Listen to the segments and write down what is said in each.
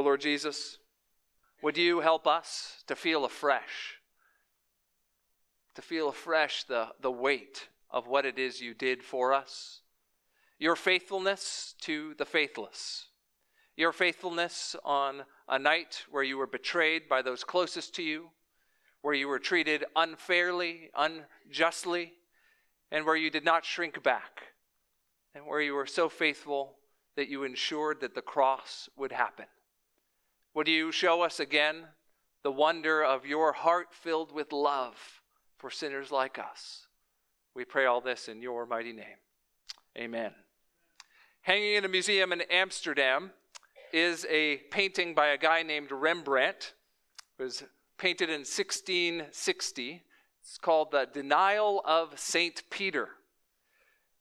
O Lord Jesus, would you help us to feel afresh, to feel afresh the, the weight of what it is you did for us, your faithfulness to the faithless, your faithfulness on a night where you were betrayed by those closest to you, where you were treated unfairly, unjustly, and where you did not shrink back, and where you were so faithful that you ensured that the cross would happen. Would you show us again the wonder of your heart filled with love for sinners like us? We pray all this in your mighty name. Amen. Hanging in a museum in Amsterdam is a painting by a guy named Rembrandt. It was painted in 1660. It's called The Denial of St. Peter.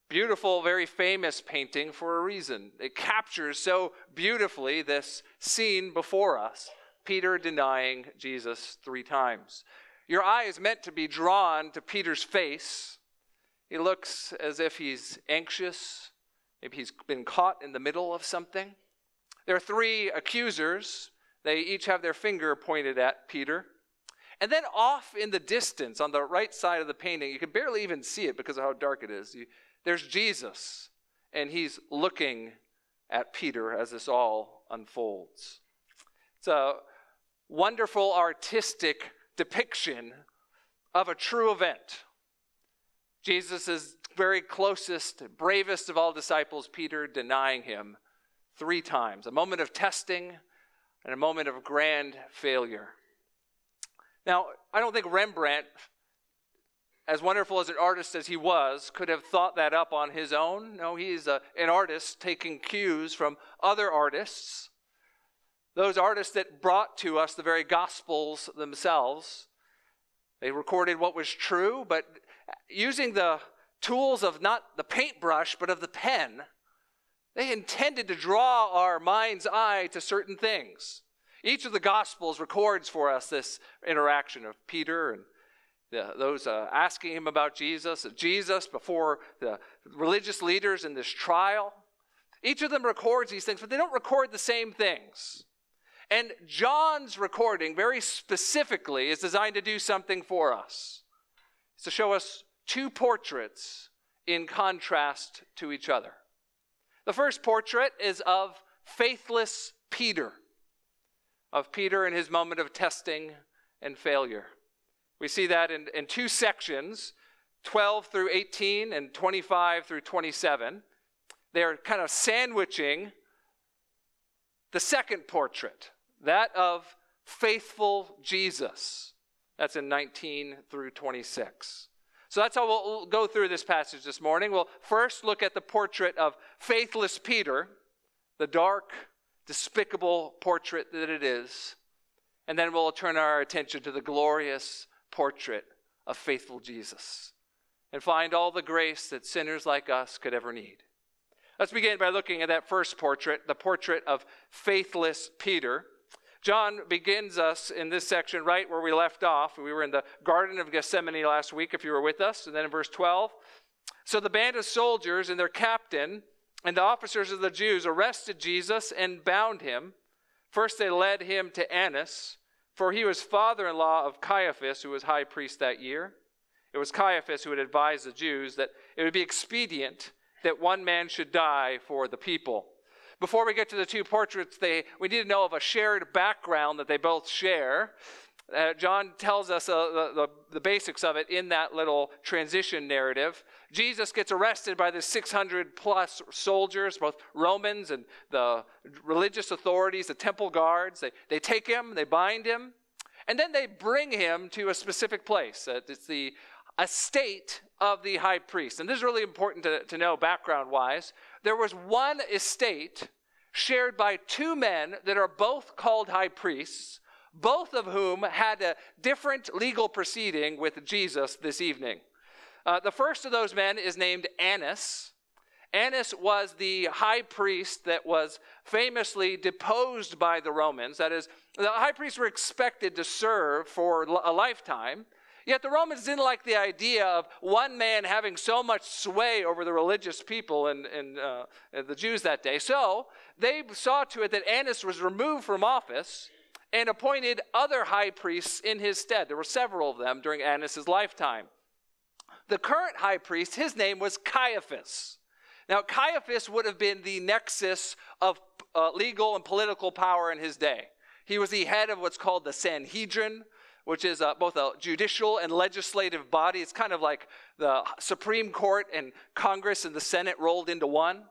Beautiful, very famous painting for a reason. It captures so beautifully this scene before us Peter denying Jesus three times. Your eye is meant to be drawn to Peter's face. He looks as if he's anxious, maybe he's been caught in the middle of something. There are three accusers. They each have their finger pointed at Peter. And then off in the distance, on the right side of the painting, you can barely even see it because of how dark it is. You, there's Jesus, and he's looking at Peter as this all unfolds. It's a wonderful artistic depiction of a true event. Jesus' very closest, bravest of all disciples, Peter, denying him three times a moment of testing and a moment of grand failure. Now, I don't think Rembrandt as wonderful as an artist as he was, could have thought that up on his own. No, he's a, an artist taking cues from other artists, those artists that brought to us the very Gospels themselves. They recorded what was true, but using the tools of not the paintbrush, but of the pen, they intended to draw our mind's eye to certain things. Each of the Gospels records for us this interaction of Peter and the, those uh, asking him about Jesus, Jesus before the religious leaders in this trial. Each of them records these things, but they don't record the same things. And John's recording, very specifically, is designed to do something for us. It's to show us two portraits in contrast to each other. The first portrait is of faithless Peter, of Peter in his moment of testing and failure. We see that in, in two sections 12 through 18 and 25 through 27. They're kind of sandwiching the second portrait, that of faithful Jesus. That's in 19 through 26. So that's how we'll go through this passage this morning. We'll first look at the portrait of faithless Peter, the dark, despicable portrait that it is. And then we'll turn our attention to the glorious portrait of faithful Jesus and find all the grace that sinners like us could ever need. Let's begin by looking at that first portrait, the portrait of faithless Peter. John begins us in this section right where we left off. We were in the Garden of Gethsemane last week, if you were with us. And then in verse 12, so the band of soldiers and their captain and the officers of the Jews arrested Jesus and bound him. First, they led him to Annas for he was father in law of Caiaphas, who was high priest that year. It was Caiaphas who had advised the Jews that it would be expedient that one man should die for the people. Before we get to the two portraits, they, we need to know of a shared background that they both share. Uh, John tells us uh, the, the, the, basics of it in that little transition narrative. Jesus gets arrested by the 600 plus soldiers, both Romans and the religious authorities, the temple guards. They, they take him, they bind him, and then they bring him to a specific place. Uh, it's the estate of the high priest. And this is really important to, to know background wise. There was one estate shared by two men that are both called high priests both of whom had a different legal proceeding with Jesus this evening. Uh, the first of those men is named Annas. Annas was the high priest that was famously deposed by the Romans. That is, the high priests were expected to serve for a lifetime, Yet the Romans didn't like the idea of one man having so much sway over the religious people and, and uh, the Jews that day. So they saw to it that Annas was removed from office and appointed other high priests in his stead. There were several of them during Annas' lifetime. The current high priest, his name was Caiaphas. Now, Caiaphas would have been the nexus of uh, legal and political power in his day. He was the head of what's called the Sanhedrin, which is uh, both a judicial and legislative body. It's kind of like the Supreme Court and Congress and the Senate rolled into one.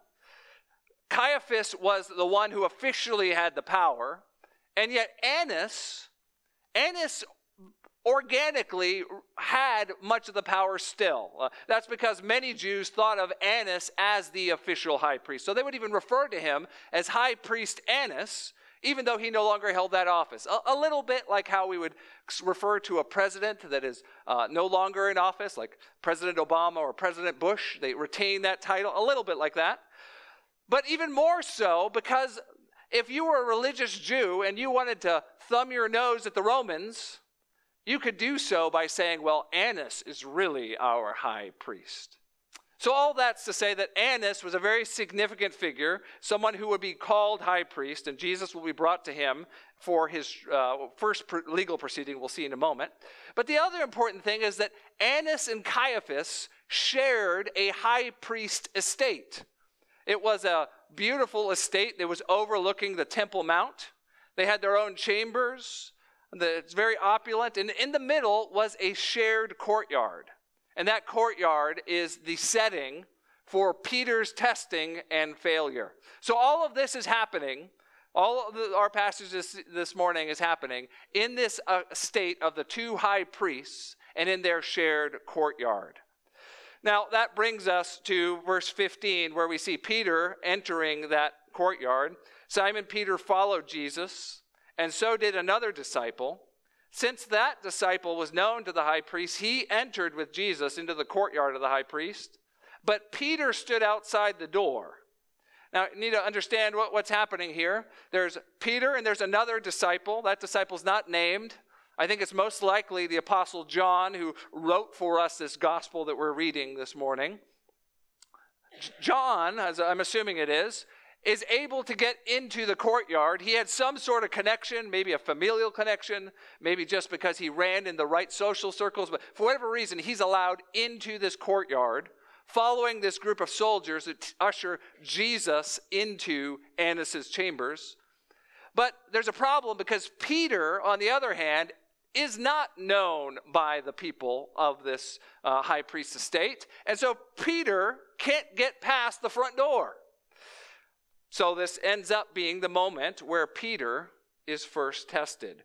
Caiaphas was the one who officially had the power, and yet Annas, Annas organically had much of the power still. Uh, that's because many Jews thought of Annas as the official high priest. So they would even refer to him as High Priest Annas, even though he no longer held that office. A, a little bit like how we would refer to a president that is uh, no longer in office, like President Obama or President Bush. They retain that title, a little bit like that. But even more so, because if you were a religious Jew and you wanted to thumb your nose at the Romans, you could do so by saying, well, Annas is really our high priest. So, all that's to say that Annas was a very significant figure, someone who would be called high priest, and Jesus will be brought to him for his uh, first legal proceeding, we'll see in a moment. But the other important thing is that Annas and Caiaphas shared a high priest estate. It was a beautiful estate that was overlooking the Temple Mount. They had their own chambers, it's very opulent, and in the middle was a shared courtyard. And that courtyard is the setting for Peter's testing and failure. So all of this is happening. All of the, our passage this, this, morning is happening in this uh, state of the two high priests and in their shared courtyard. Now, that brings us to verse 15, where we see Peter entering that courtyard. Simon Peter followed Jesus, and so did another disciple. Since that disciple was known to the high priest, he entered with Jesus into the courtyard of the high priest. But Peter stood outside the door. Now, you need to understand what, what's happening here. There's Peter and there's another disciple. That disciple's not named. I think it's most likely the Apostle John who wrote for us this gospel that we're reading this morning. John, as I'm assuming it is, is able to get into the courtyard. He had some sort of connection, maybe a familial connection, maybe just because he ran in the right social circles, but for whatever reason, he's allowed into this courtyard, following this group of soldiers that usher Jesus into Annas' chambers. But there's a problem because Peter, on the other hand, is not known by the people of this uh, high priest estate. And so Peter can't get past the front door. So this ends up being the moment where Peter is first tested.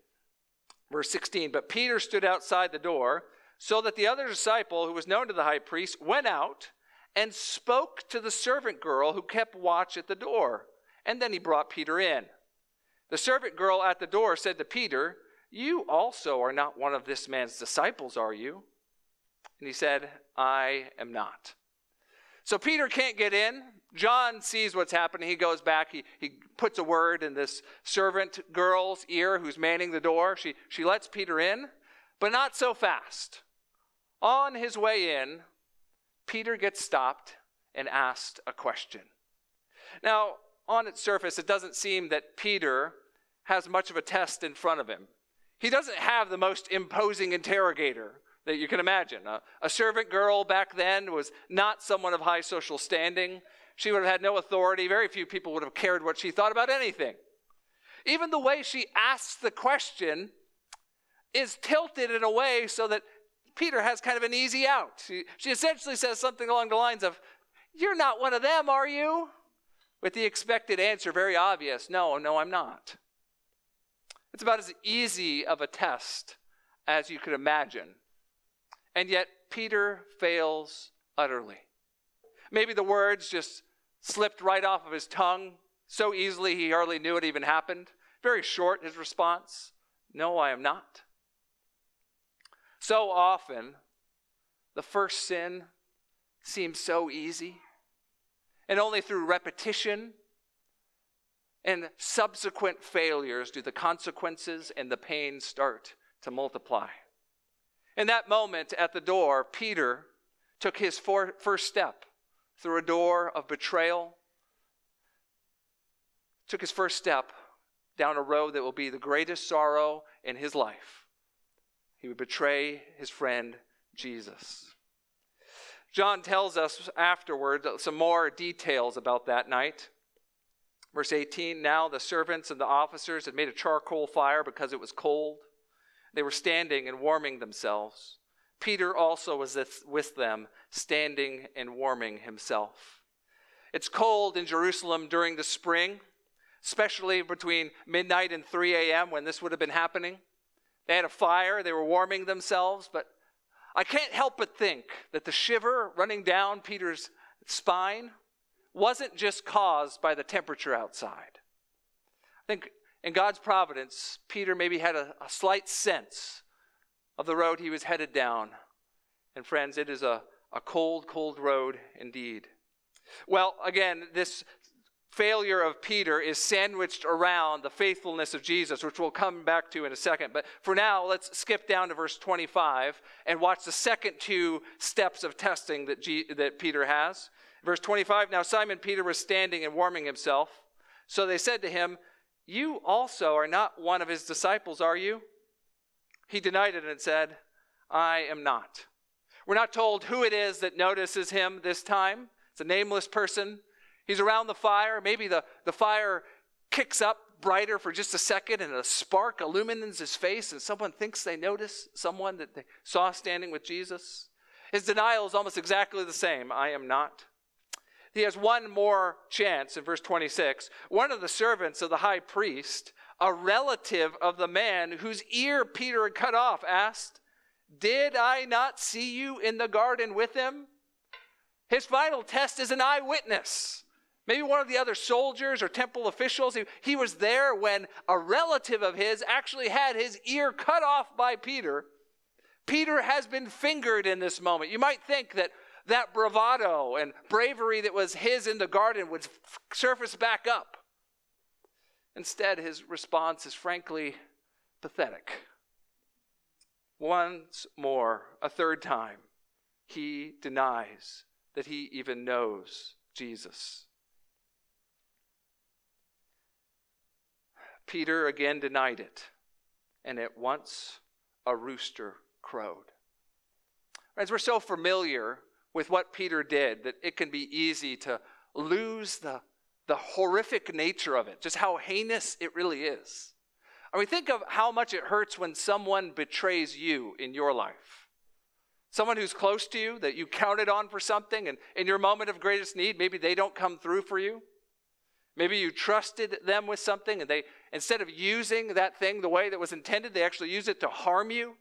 Verse 16 But Peter stood outside the door, so that the other disciple, who was known to the high priest, went out and spoke to the servant girl who kept watch at the door. And then he brought Peter in. The servant girl at the door said to Peter, You also are not one of this man's disciples, are you? And he said, I am not. So Peter can't get in. John sees what's happening. He goes back. He, he puts a word in this servant girl's ear who's manning the door. She, she lets Peter in, but not so fast. On his way in, Peter gets stopped and asked a question. Now, on its surface, it doesn't seem that Peter has much of a test in front of him. He doesn't have the most imposing interrogator that you can imagine. A, a, servant girl back then was not someone of high social standing. She would have had no authority. Very few people would have cared what she thought about anything. Even the way she asks the question is tilted in a way so that Peter has kind of an easy out. She, she essentially says something along the lines of, You're not one of them, are you? With the expected answer very obvious No, no, I'm not. It's about as easy of a test as you could imagine. And yet, Peter fails utterly. Maybe the words just slipped right off of his tongue so easily he hardly knew it even happened. Very short, his response No, I am not. So often, the first sin seems so easy, and only through repetition and subsequent failures do the consequences and the pain start to multiply. In that moment at the door, Peter took his first step through a door of betrayal, took his first step down a road that will be the greatest sorrow in his life. He would betray his friend Jesus. John tells us afterward some more details about that night. Verse 18 Now the servants and the officers had made a charcoal fire because it was cold. They were standing and warming themselves. Peter also was with them, standing and warming himself. It's cold in Jerusalem during the spring, especially between midnight and 3 a.m. when this would have been happening. They had a fire, they were warming themselves, but I can't help but think that the shiver running down Peter's spine wasn't just caused by the temperature outside. I think in God's providence, Peter maybe had a, a slight sense of the road he was headed down. And friends, it is a, a cold, cold road indeed. Well, again, this failure of Peter is sandwiched around the faithfulness of Jesus, which we'll come back to in a second. But for now, let's skip down to verse 25 and watch the second two steps of testing that, G- that Peter has. Verse 25 Now Simon Peter was standing and warming himself. So they said to him, You also are not one of his disciples, are you? He denied it and said, I am not. We're not told who it is that notices him this time. It's a nameless person. He's around the fire. Maybe the, the fire kicks up brighter for just a second and a spark illumines his face, and someone thinks they notice someone that they saw standing with Jesus. His denial is almost exactly the same I am not. He has one more chance in verse 26. One of the servants of the high priest, a relative of the man whose ear Peter had cut off, asked, Did I not see you in the garden with him? His final test is an eyewitness. Maybe one of the other soldiers or temple officials. He, he was there when a relative of his actually had his ear cut off by Peter. Peter has been fingered in this moment. You might think that that bravado and bravery that was his in the garden would surface back up. Instead, his response is frankly pathetic. Once more, a third time, he denies that he even knows Jesus. Peter again denied it, and at once a rooster crowed. Friends, we're so familiar with what Peter did that it can be easy to lose the, the horrific nature of it, just how heinous it really is. I mean, think of how much it hurts when someone betrays you in your life. Someone who's close to you that you counted on for something, and in your moment of greatest need, maybe they don't come through for you. Maybe you trusted them with something, and they, instead of using that thing the way that was intended, they actually use it to harm you.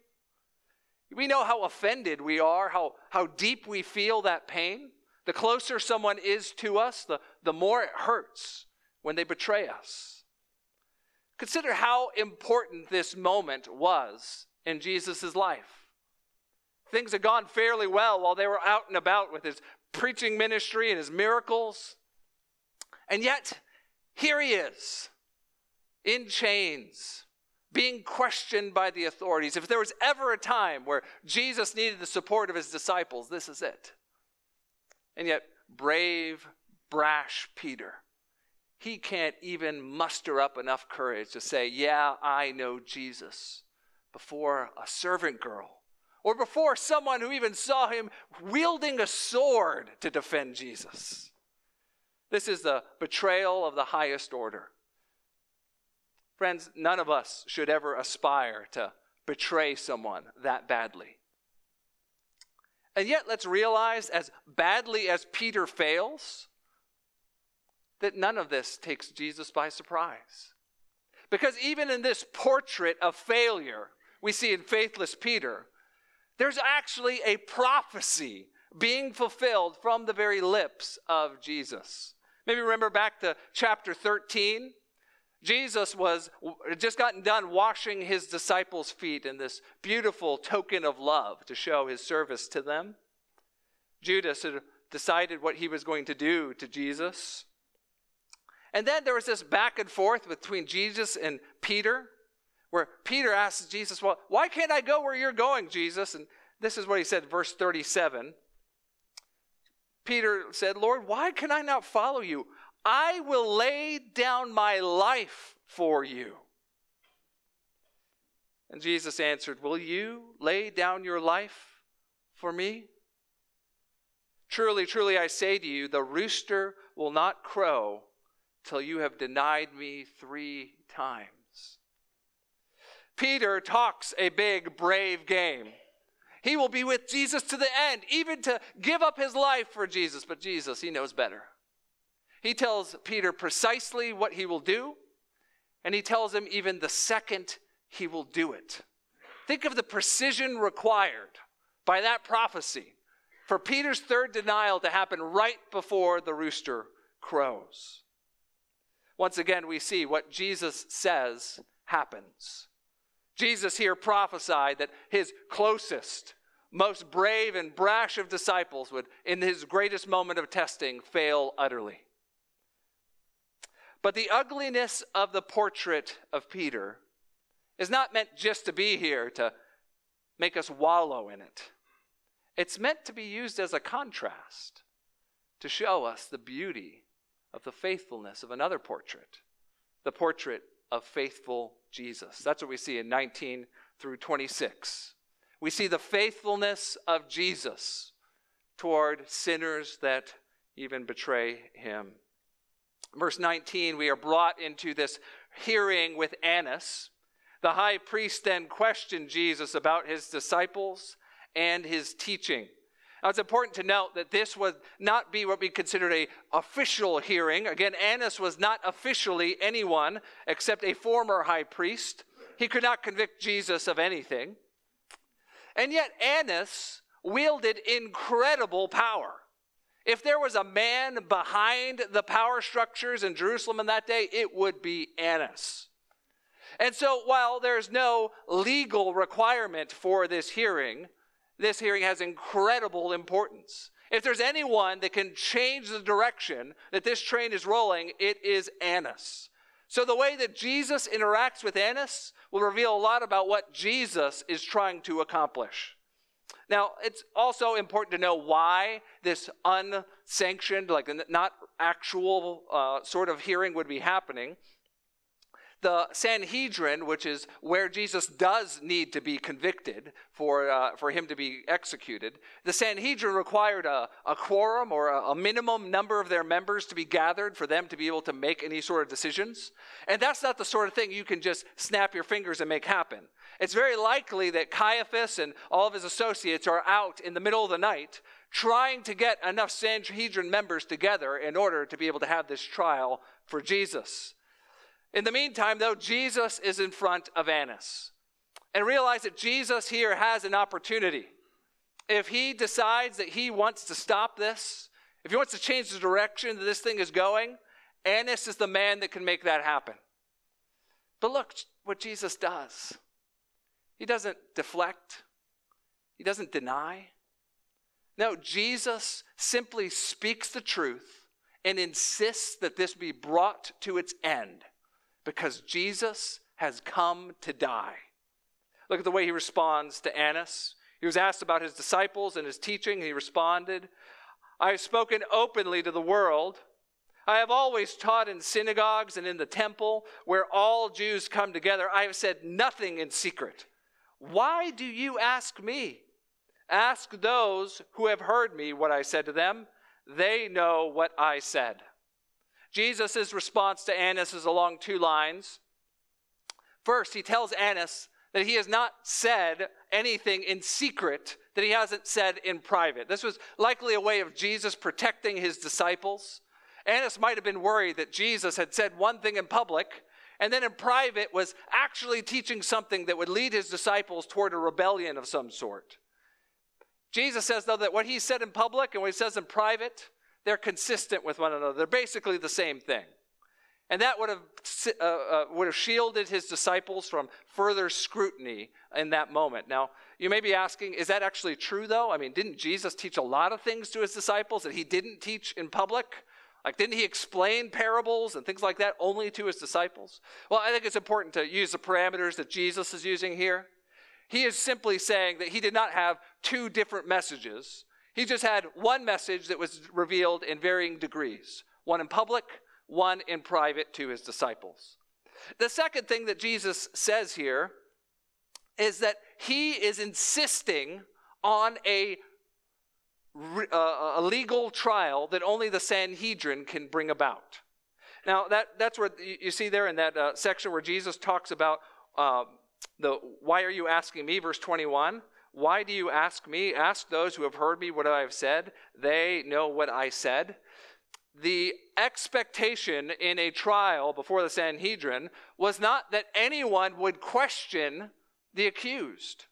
We know how offended we are, how, how deep we feel that pain. The closer someone is to us, the, the more it hurts when they betray us. Consider how important this moment was in Jesus' life. Things had gone fairly well while they were out and about with his preaching ministry and his miracles. And yet, here he is in chains, being questioned by the authorities. If there was ever a time where Jesus needed the support of his disciples, this is it. And yet, brave, brash Peter, he can't even muster up enough courage to say, Yeah, I know Jesus, before a servant girl or before someone who even saw him wielding a sword to defend Jesus. This is the betrayal of the highest order. Friends, none of us should ever aspire to betray someone that badly. And yet, let's realize, as badly as Peter fails, that none of this takes Jesus by surprise. Because even in this portrait of failure we see in faithless Peter, there's actually a prophecy being fulfilled from the very lips of Jesus. Maybe remember back to chapter 13 Jesus was just gotten done washing his disciples' feet in this beautiful token of love to show his service to them. Judas had decided what he was going to do to Jesus. And then there was this back and forth between Jesus and Peter, where Peter asks Jesus, Well, why can't I go where you're going, Jesus? And this is what he said, verse 37. Peter said, Lord, why can I not follow you? I will lay down my life for you. And Jesus answered, Will you lay down your life for me? Truly, truly, I say to you, the rooster will not crow till you have denied me three times. Peter talks a big, brave game. He will be with Jesus to the end, even to give up his life for Jesus. But Jesus, he knows better. He tells Peter precisely what he will do, and he tells him even the second he will do it. Think of the precision required by that prophecy for Peter's third denial to happen right before the rooster crows. Once again, we see what Jesus says happens. Jesus here prophesied that his closest, most brave and brash of disciples would, in his greatest moment of testing, fail utterly. But the ugliness of the portrait of Peter is not meant just to be here to make us wallow in it. It's meant to be used as a contrast to show us the beauty of the faithfulness of another portrait, the portrait of faithful Jesus. That's what we see in 19 through 26. We see the faithfulness of Jesus toward sinners that even betray him. Verse 19, we are brought into this hearing with Annas. The high priest then questioned Jesus about his disciples and his teaching. Now, it's important to note that this would not be what we considered a official hearing. Again, Annas was not officially anyone except a former high priest. He could not convict Jesus of anything. And yet, Annas wielded incredible power. If there was a man behind the power structures in Jerusalem in that day, it would be Annas. And so, while there's no legal requirement for this hearing, this hearing has incredible importance. If there's anyone that can change the direction that this train is rolling, it is Annas. So, the way that Jesus interacts with Annas will reveal a lot about what Jesus is trying to accomplish. Now, it's also important to know why this unsanctioned, like not actual uh, sort of hearing would be happening the Sanhedrin, which is where Jesus does need to be convicted for, uh, for him to be executed, the Sanhedrin required a, a quorum or a, a, minimum number of their members to be gathered for them to be able to make any sort of decisions. And that's not the sort of thing you can just snap your fingers and make happen. It's very likely that Caiaphas and all of his associates are out in the middle of the night trying to get enough Sanhedrin members together in order to be able to have this trial for Jesus. In the meantime, though, Jesus is in front of Annas. And realize that Jesus here has an opportunity. If he decides that he wants to stop this, if he wants to change the direction that this thing is going, Annas is the man that can make that happen. But look what Jesus does. He doesn't deflect, he doesn't deny. No, Jesus simply speaks the truth and insists that this be brought to its end because Jesus has come to die. Look at the way he responds to Annas. He was asked about his disciples and his teaching, and he responded, I have spoken openly to the world. I have always taught in synagogues and in the temple where all Jews come together. I have said nothing in secret. Why do you ask me? Ask those who have heard me what I said to them. They know what I said. Jesus' response to Annas is along two lines. First, he tells Annas that he has not said anything in secret that he hasn't said in private. This was likely a way of Jesus protecting his disciples. Annas might have been worried that Jesus had said one thing in public and then in private was actually teaching something that would lead his disciples toward a rebellion of some sort. Jesus says, though, that what he said in public and what he says in private they're consistent with one another. They're basically the same thing. And that would have, uh, uh, would have shielded his disciples from further scrutiny in that moment. Now, you may be asking, is that actually true, though? I mean, didn't Jesus teach a lot of things to his disciples that he didn't teach in public? Like, didn't he explain parables and things like that only to his disciples? Well, I think it's important to use the parameters that Jesus is using here. He is simply saying that he did not have two different messages. He just had one message that was revealed in varying degrees one in public, one in private to his disciples. The second thing that Jesus says here is that he is insisting on a, uh, a legal trial that only the Sanhedrin can bring about. Now, that, that's where you see there in that uh, section where Jesus talks about uh, the why are you asking me, verse 21. Why do you ask me? Ask those who have heard me what I have said. They know what I said. The expectation in a trial before the Sanhedrin was not that anyone would question the accused.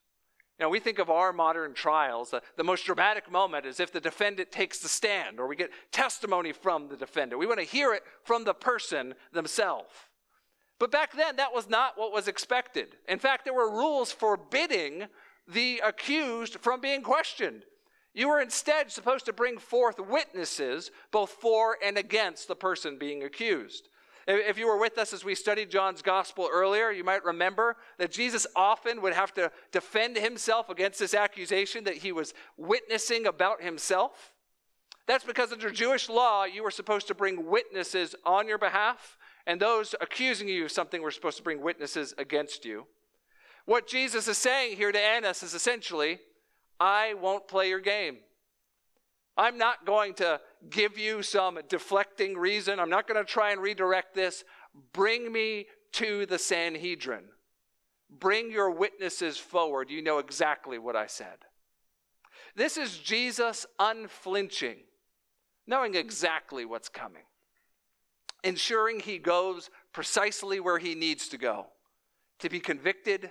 Now, we think of our modern trials, the, the most dramatic moment is if the defendant takes the stand or we get testimony from the defendant. We want to hear it from the person themselves. But back then, that was not what was expected. In fact, there were rules forbidding the accused from being questioned. You were instead supposed to bring forth witnesses both for and against the person being accused. If you were with us as we studied John's gospel earlier, you might remember that Jesus often would have to defend himself against this accusation that he was witnessing about himself. That's because under Jewish law, you were supposed to bring witnesses on your behalf, and those accusing you of something were supposed to bring witnesses against you. What Jesus is saying here to Annas is essentially, I won't play your game. I'm not going to give you some deflecting reason. I'm not going to try and redirect this. Bring me to the Sanhedrin. Bring your witnesses forward. You know exactly what I said. This is Jesus unflinching, knowing exactly what's coming, ensuring he goes precisely where he needs to go to be convicted,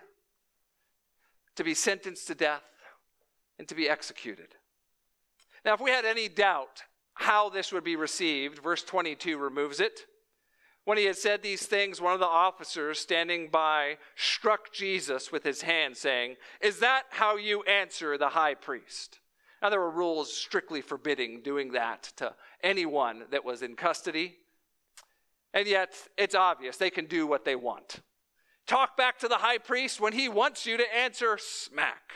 to be sentenced to death, and to be executed. Now, if we had any doubt how this would be received, verse 22 removes it. When he had said these things, one of the officers standing by struck Jesus with his hand, saying, Is that how you answer the high priest? Now, there were rules strictly forbidding doing that to anyone that was in custody. And yet, it's obvious they can do what they want. Talk back to the high priest when he wants you to answer smack.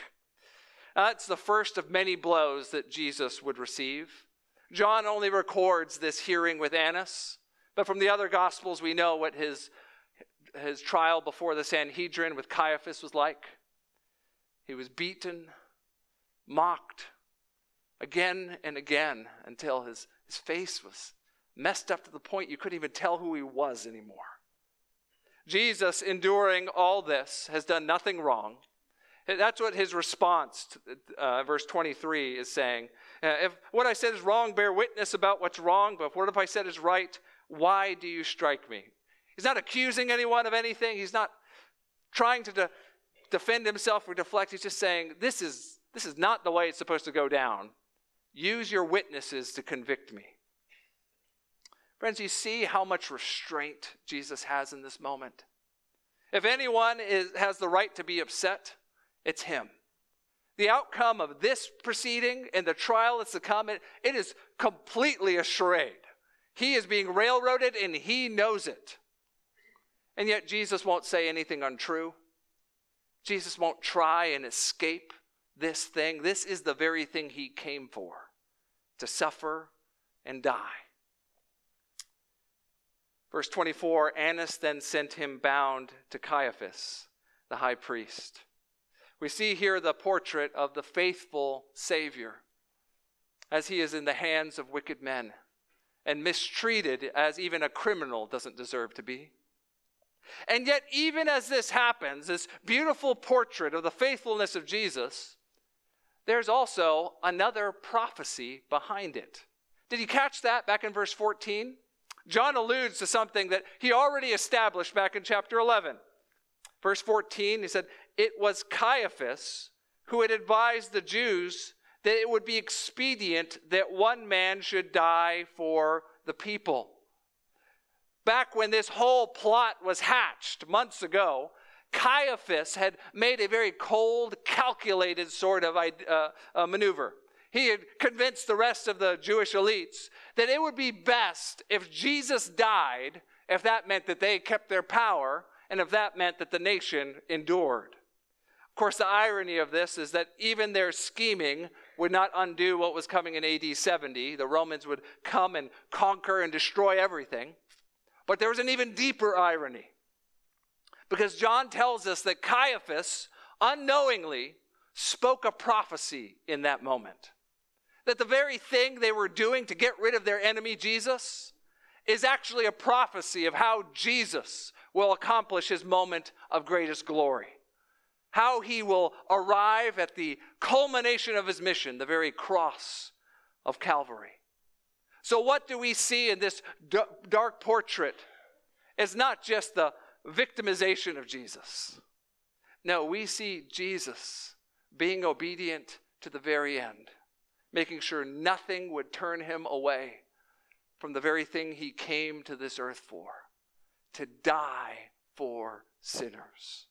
That's the first of many blows that Jesus would receive. John only records this hearing with Annas, but from the other Gospels, we know what his, his trial before the Sanhedrin with Caiaphas was like. He was beaten, mocked again and again until his, his face was messed up to the point you couldn't even tell who he was anymore. Jesus, enduring all this, has done nothing wrong. That's what his response, to, uh, verse 23, is saying. Uh, if what I said is wrong, bear witness about what's wrong, but if what if I said is right? Why do you strike me? He's not accusing anyone of anything. He's not trying to de- defend himself or deflect. He's just saying, this is, this is not the way it's supposed to go down. Use your witnesses to convict me. Friends, you see how much restraint Jesus has in this moment. If anyone is, has the right to be upset, it's him. The outcome of this proceeding and the trial that's to come, it, it is completely a charade. He is being railroaded and he knows it. And yet Jesus won't say anything untrue. Jesus won't try and escape this thing. This is the very thing he came for to suffer and die. Verse 24 Annas then sent him bound to Caiaphas, the high priest. We see here the portrait of the faithful Savior as he is in the hands of wicked men and mistreated as even a criminal doesn't deserve to be. And yet, even as this happens, this beautiful portrait of the faithfulness of Jesus, there's also another prophecy behind it. Did you catch that back in verse 14? John alludes to something that he already established back in chapter 11. Verse 14, he said, It was Caiaphas who had advised the Jews that it would be expedient that one man should die for the people. Back when this whole plot was hatched months ago, Caiaphas had made a very cold, calculated sort of uh, uh, maneuver. He had convinced the rest of the Jewish elites that it would be best if Jesus died, if that meant that they kept their power, and if that meant that the nation endured. Of course, the irony of this is that even their scheming would not undo what was coming in AD 70. The Romans would come and conquer and destroy everything. But there was an even deeper irony. Because John tells us that Caiaphas unknowingly spoke a prophecy in that moment. That the very thing they were doing to get rid of their enemy, Jesus, is actually a prophecy of how Jesus will accomplish his moment of greatest glory. How he will arrive at the culmination of his mission, the very cross of Calvary. So, what do we see in this dark portrait? It's not just the victimization of Jesus. No, we see Jesus being obedient to the very end, making sure nothing would turn him away from the very thing he came to this earth for to die for sinners.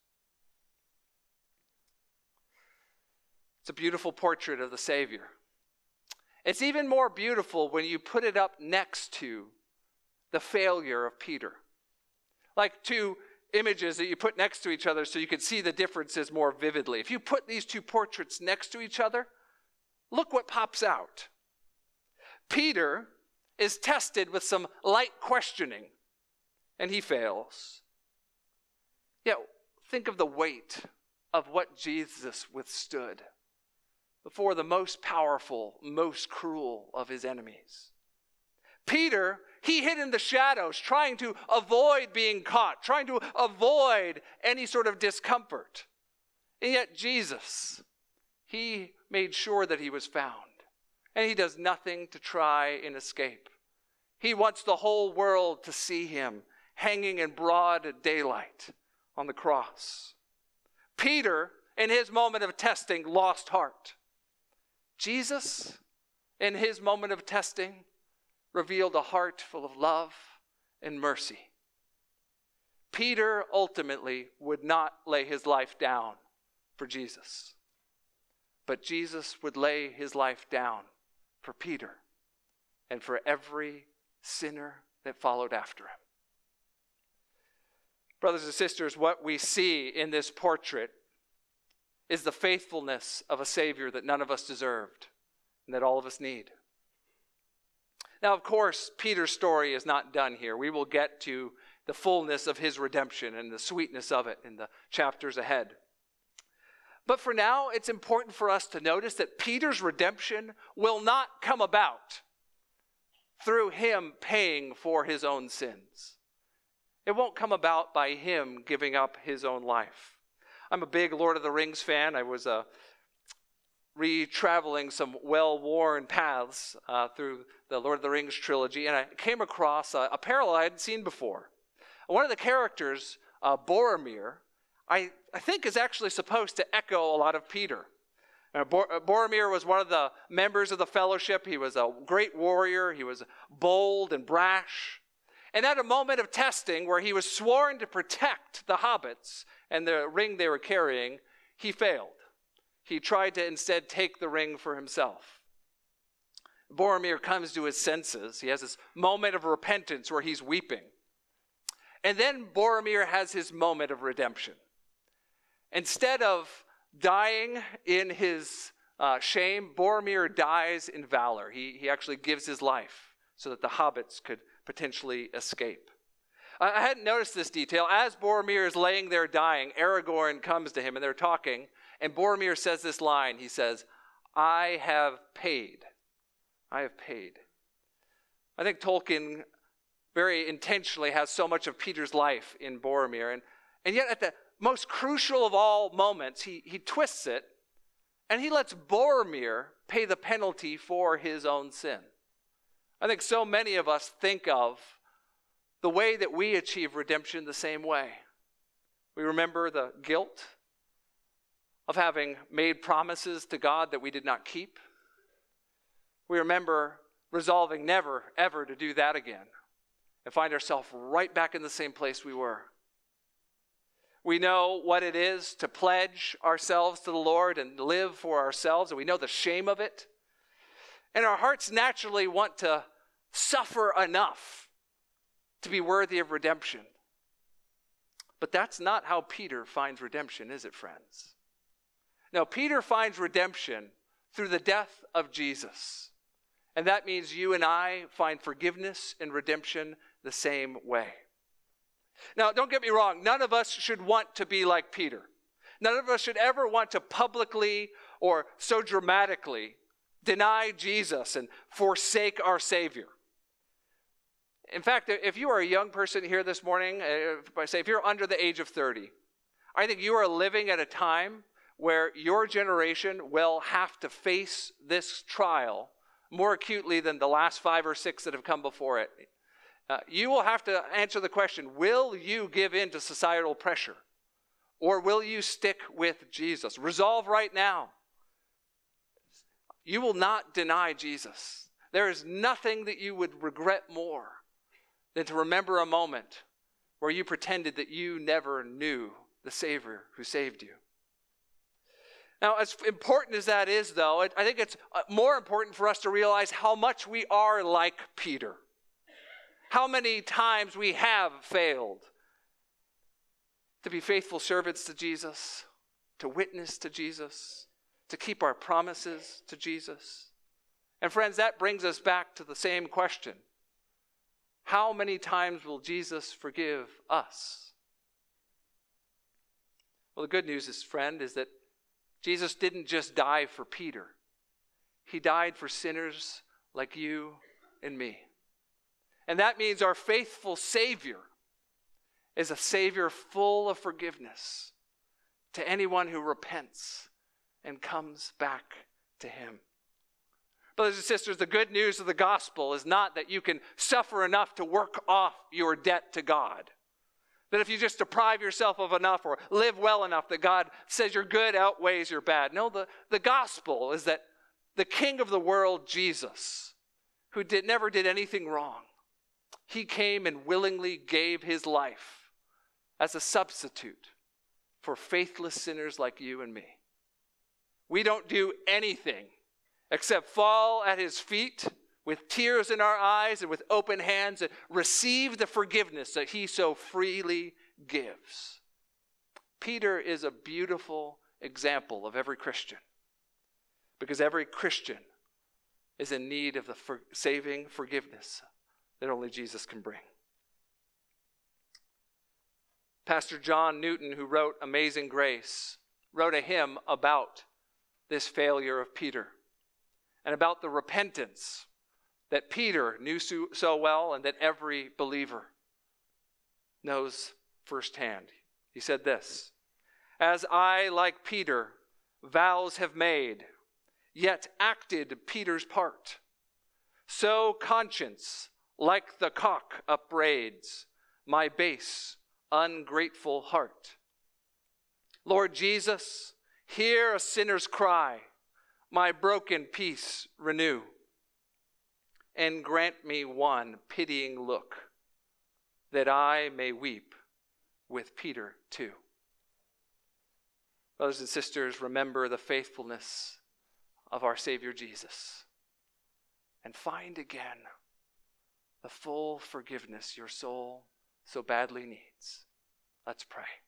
It's a beautiful portrait of the Savior. It's even more beautiful when you put it up next to the failure of Peter. Like two images that you put next to each other so you can see the differences more vividly. If you put these two portraits next to each other, look what pops out. Peter is tested with some light questioning, and he fails. Yet, think of the weight of what Jesus withstood before the most powerful, most cruel of his enemies. Peter, he hid in the shadows, trying to avoid being caught, trying to avoid any sort of discomfort. And yet, Jesus, he made sure that he was found. And he does nothing to try and escape. He wants the whole world to see him hanging in broad daylight on the cross. Peter, in his moment of testing, lost heart. Jesus, in his moment of testing, revealed a heart full of love and mercy. Peter ultimately would not lay his life down for Jesus, but Jesus would lay his life down for Peter and for every sinner that followed after him. Brothers and sisters, what we see in this portrait is the faithfulness of a Savior that none of us deserved and that all of us need. Now, of course, Peter's story is not done here. We will get to the fullness of his redemption and the sweetness of it in the chapters ahead. But for now, it's important for us to notice that Peter's redemption will not come about through him paying for his own sins. It won't come about by him giving up his own life. I'm a big Lord of the Rings fan. I was uh, re-traveling some well-worn paths uh, through the Lord of the Rings trilogy, and I came across a, a parallel I hadn't seen before. One of the characters, uh, Boromir, I, I think is actually supposed to echo a lot of Peter. Uh, uh, Boromir was one of the members of the fellowship. He was a great warrior. He was bold and brash. And at a moment of testing where he was sworn to protect the hobbits and the ring they were carrying, he failed. He tried to instead take the ring for himself. Boromir comes to his senses. He has this moment of repentance where he's weeping. And then Boromir has his moment of redemption. Instead of dying in his uh, shame, Boromir dies in valor. He, he actually gives his life so that the hobbits could potentially escape. I hadn't noticed this detail. As Boromir is laying there dying, Aragorn comes to him and they're talking, and Boromir says this line. He says, I have paid. I have paid. I think Tolkien very intentionally has so much of Peter's life in Boromir. And, and yet, at the most crucial of all moments, he, he twists it and he lets Boromir pay the penalty for his own sin. I think so many of us think of the way that we achieve redemption the same way. We remember the guilt of having made promises to God that we did not keep. We remember resolving never, ever to do that again and find ourselves right back in the same place we were. We know what it is to pledge ourselves to the Lord and live for ourselves, and we know the shame of it. And our hearts naturally want to suffer enough to be worthy of redemption. But that's not how Peter finds redemption, is it, friends? No, Peter finds redemption through the death of Jesus. And that means you and I find forgiveness and redemption the same way. Now, don't get me wrong, none of us should want to be like Peter. None of us should ever want to publicly or so dramatically deny Jesus and forsake our Savior. In fact, if you are a young person here this morning, uh, if I say if you're under the age of 30, I think you are living at a time where your generation will have to face this trial more acutely than the last five or six that have come before it. Uh, you will have to answer the question will you give in to societal pressure? Or will you stick with Jesus? Resolve right now. You will not deny Jesus. There is nothing that you would regret more than to remember a moment where you pretended that you never knew the Savior who saved you. Now, as important as that is, though, I think it's uh, more important for us to realize how much we are like Peter. How many times we have failed to be faithful servants to Jesus, to witness to Jesus, to keep our promises to Jesus. And, friends, that brings us back to the same question How many times will Jesus forgive us? Well, the good news is, friend, is that Jesus didn't just die for Peter, he died for sinners like you and me. And that means our faithful Savior is a Savior full of forgiveness to anyone who repents and comes back to Him. Brothers and sisters, the good news of the gospel is not that you can suffer enough to work off your debt to God. That if you just deprive yourself of enough or live well enough, that God says your good outweighs your bad. No, the, the gospel is that the King of the world, Jesus, who did, never did anything wrong, he came and willingly gave his life as a substitute for faithless sinners like you and me. We don't do anything except fall at his feet with tears in our eyes and with open hands and receive the forgiveness that he so freely gives. Peter is a beautiful example of every Christian because every Christian is in need of the for- saving forgiveness that only Jesus can bring. Pastor John Newton, who wrote Amazing Grace, wrote a hymn about this failure of Peter and about the repentance that Peter knew so well and that every believer knows firsthand. He said this As I, like Peter, vows have made, yet acted Peter's part, so conscience, like the cock, upbraids my base, ungrateful heart. Lord Jesus, hear a sinner's cry, my broken peace renew and grant me one pitying look, that I may weep with Peter too. Brothers and sisters, remember the faithfulness of our Savior Jesus and find again the full forgiveness your soul so badly needs. Let's pray.